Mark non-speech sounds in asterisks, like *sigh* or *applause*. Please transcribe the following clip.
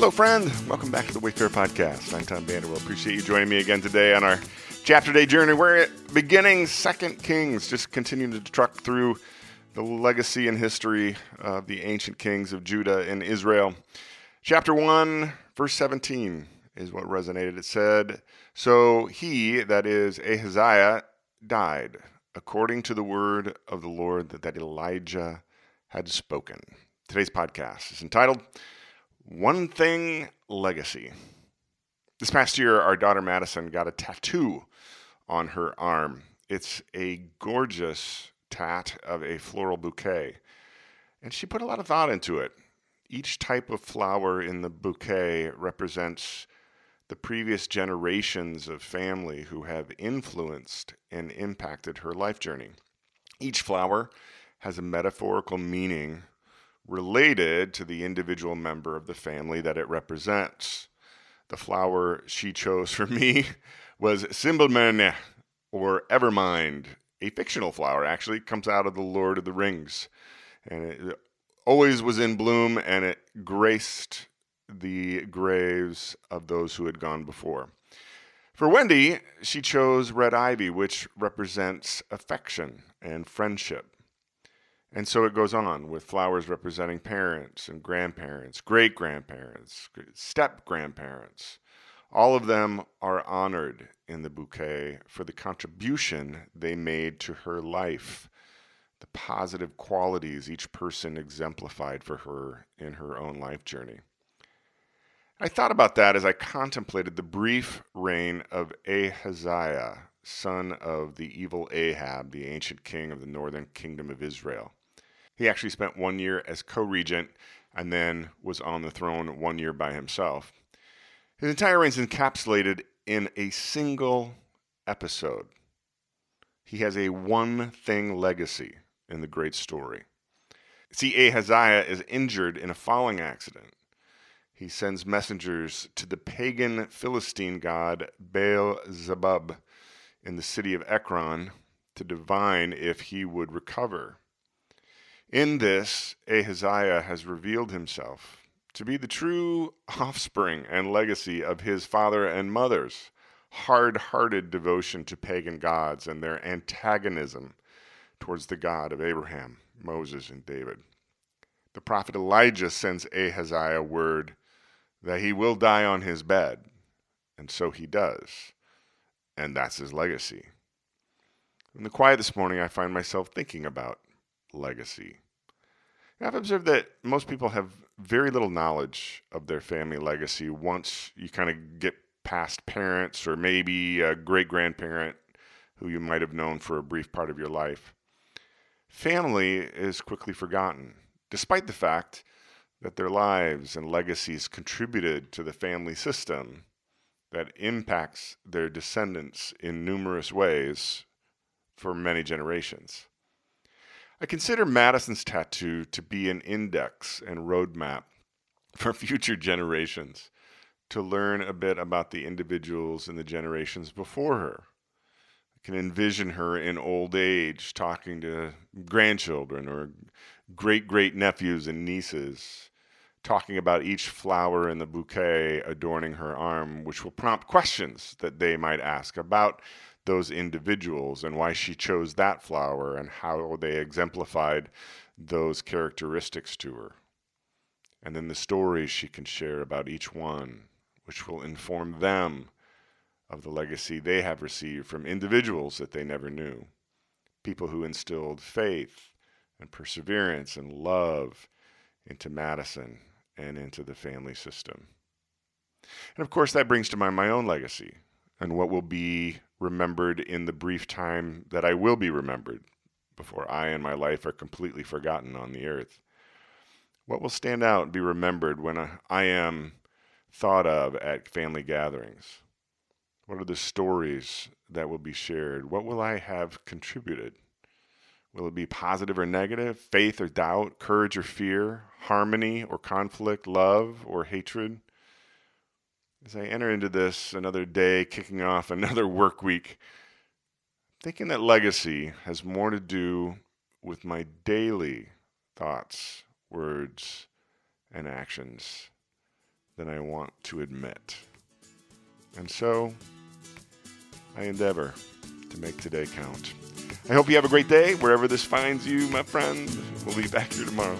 Hello, friend. Welcome back to the Wayfarer Podcast. I'm Tom Vanderwell. Appreciate you joining me again today on our chapter day journey. We're at beginning Second Kings, just continuing to truck through the legacy and history of the ancient kings of Judah and Israel. Chapter 1, verse 17 is what resonated. It said, So he, that is Ahaziah, died according to the word of the Lord that Elijah had spoken. Today's podcast is entitled One Thing Legacy. This past year, our daughter Madison got a tattoo on her arm. It's a gorgeous tat of a floral bouquet, and she put a lot of thought into it. Each type of flower in the bouquet represents the previous generations of family who have influenced and impacted her life journey. Each flower has a metaphorical meaning related to the individual member of the family that it represents. The flower she chose for *laughs* me was Simbelmynë or Evermind, a fictional flower actually, comes out of the Lord of the Rings. And it always was in bloom and it graced the graves of those who had gone before. For Wendy, she chose red ivy, which represents affection and friendship. And so it goes on with flowers representing parents and grandparents, great grandparents, step grandparents. All of them are honored in the bouquet for the contribution they made to her life the positive qualities each person exemplified for her in her own life journey. I thought about that as I contemplated the brief reign of Ahaziah, son of the evil Ahab, the ancient king of the northern kingdom of Israel. He actually spent one year as co regent and then was on the throne one year by himself. His entire reign is encapsulated in a single episode. He has a one thing legacy in the great story. See, Ahaziah is injured in a falling accident. He sends messengers to the pagan Philistine god Baal Zebub in the city of Ekron to divine if he would recover. In this, Ahaziah has revealed himself to be the true offspring and legacy of his father and mother's hard hearted devotion to pagan gods and their antagonism towards the God of Abraham, Moses, and David. The prophet Elijah sends Ahaziah word that he will die on his bed, and so he does. And that's his legacy. In the quiet this morning, I find myself thinking about legacy. I've observed that most people have very little knowledge of their family legacy once you kind of get past parents or maybe a great grandparent who you might have known for a brief part of your life. Family is quickly forgotten, despite the fact that their lives and legacies contributed to the family system that impacts their descendants in numerous ways for many generations. I consider Madison's tattoo to be an index and roadmap for *laughs* future generations to learn a bit about the individuals and the generations before her. I can envision her in old age talking to grandchildren or great great nephews and nieces, talking about each flower in the bouquet adorning her arm, which will prompt questions that they might ask about those individuals and why she chose that flower and how they exemplified those characteristics to her. And then the stories she can share about each one, which will inform them of the legacy they have received from individuals that they never knew, people who instilled faith and perseverance and love into Madison and into the family system. And of course, that brings to mind my own legacy and what will be remembered in the brief time that I will be remembered before I and my life are completely forgotten on the earth. What will stand out and be remembered when I am thought of at family gatherings? What are the stories that will be shared? What will I have contributed? Will it be positive or negative, faith or doubt, courage or fear, harmony or conflict, love or hatred? As I enter into this another day, kicking off *laughs* another work week, thinking that legacy has more to do with my daily thoughts, words, and actions than I want to admit. And so I endeavor to make today count. I hope you have a great day wherever this finds you, my friend. We'll be back here tomorrow.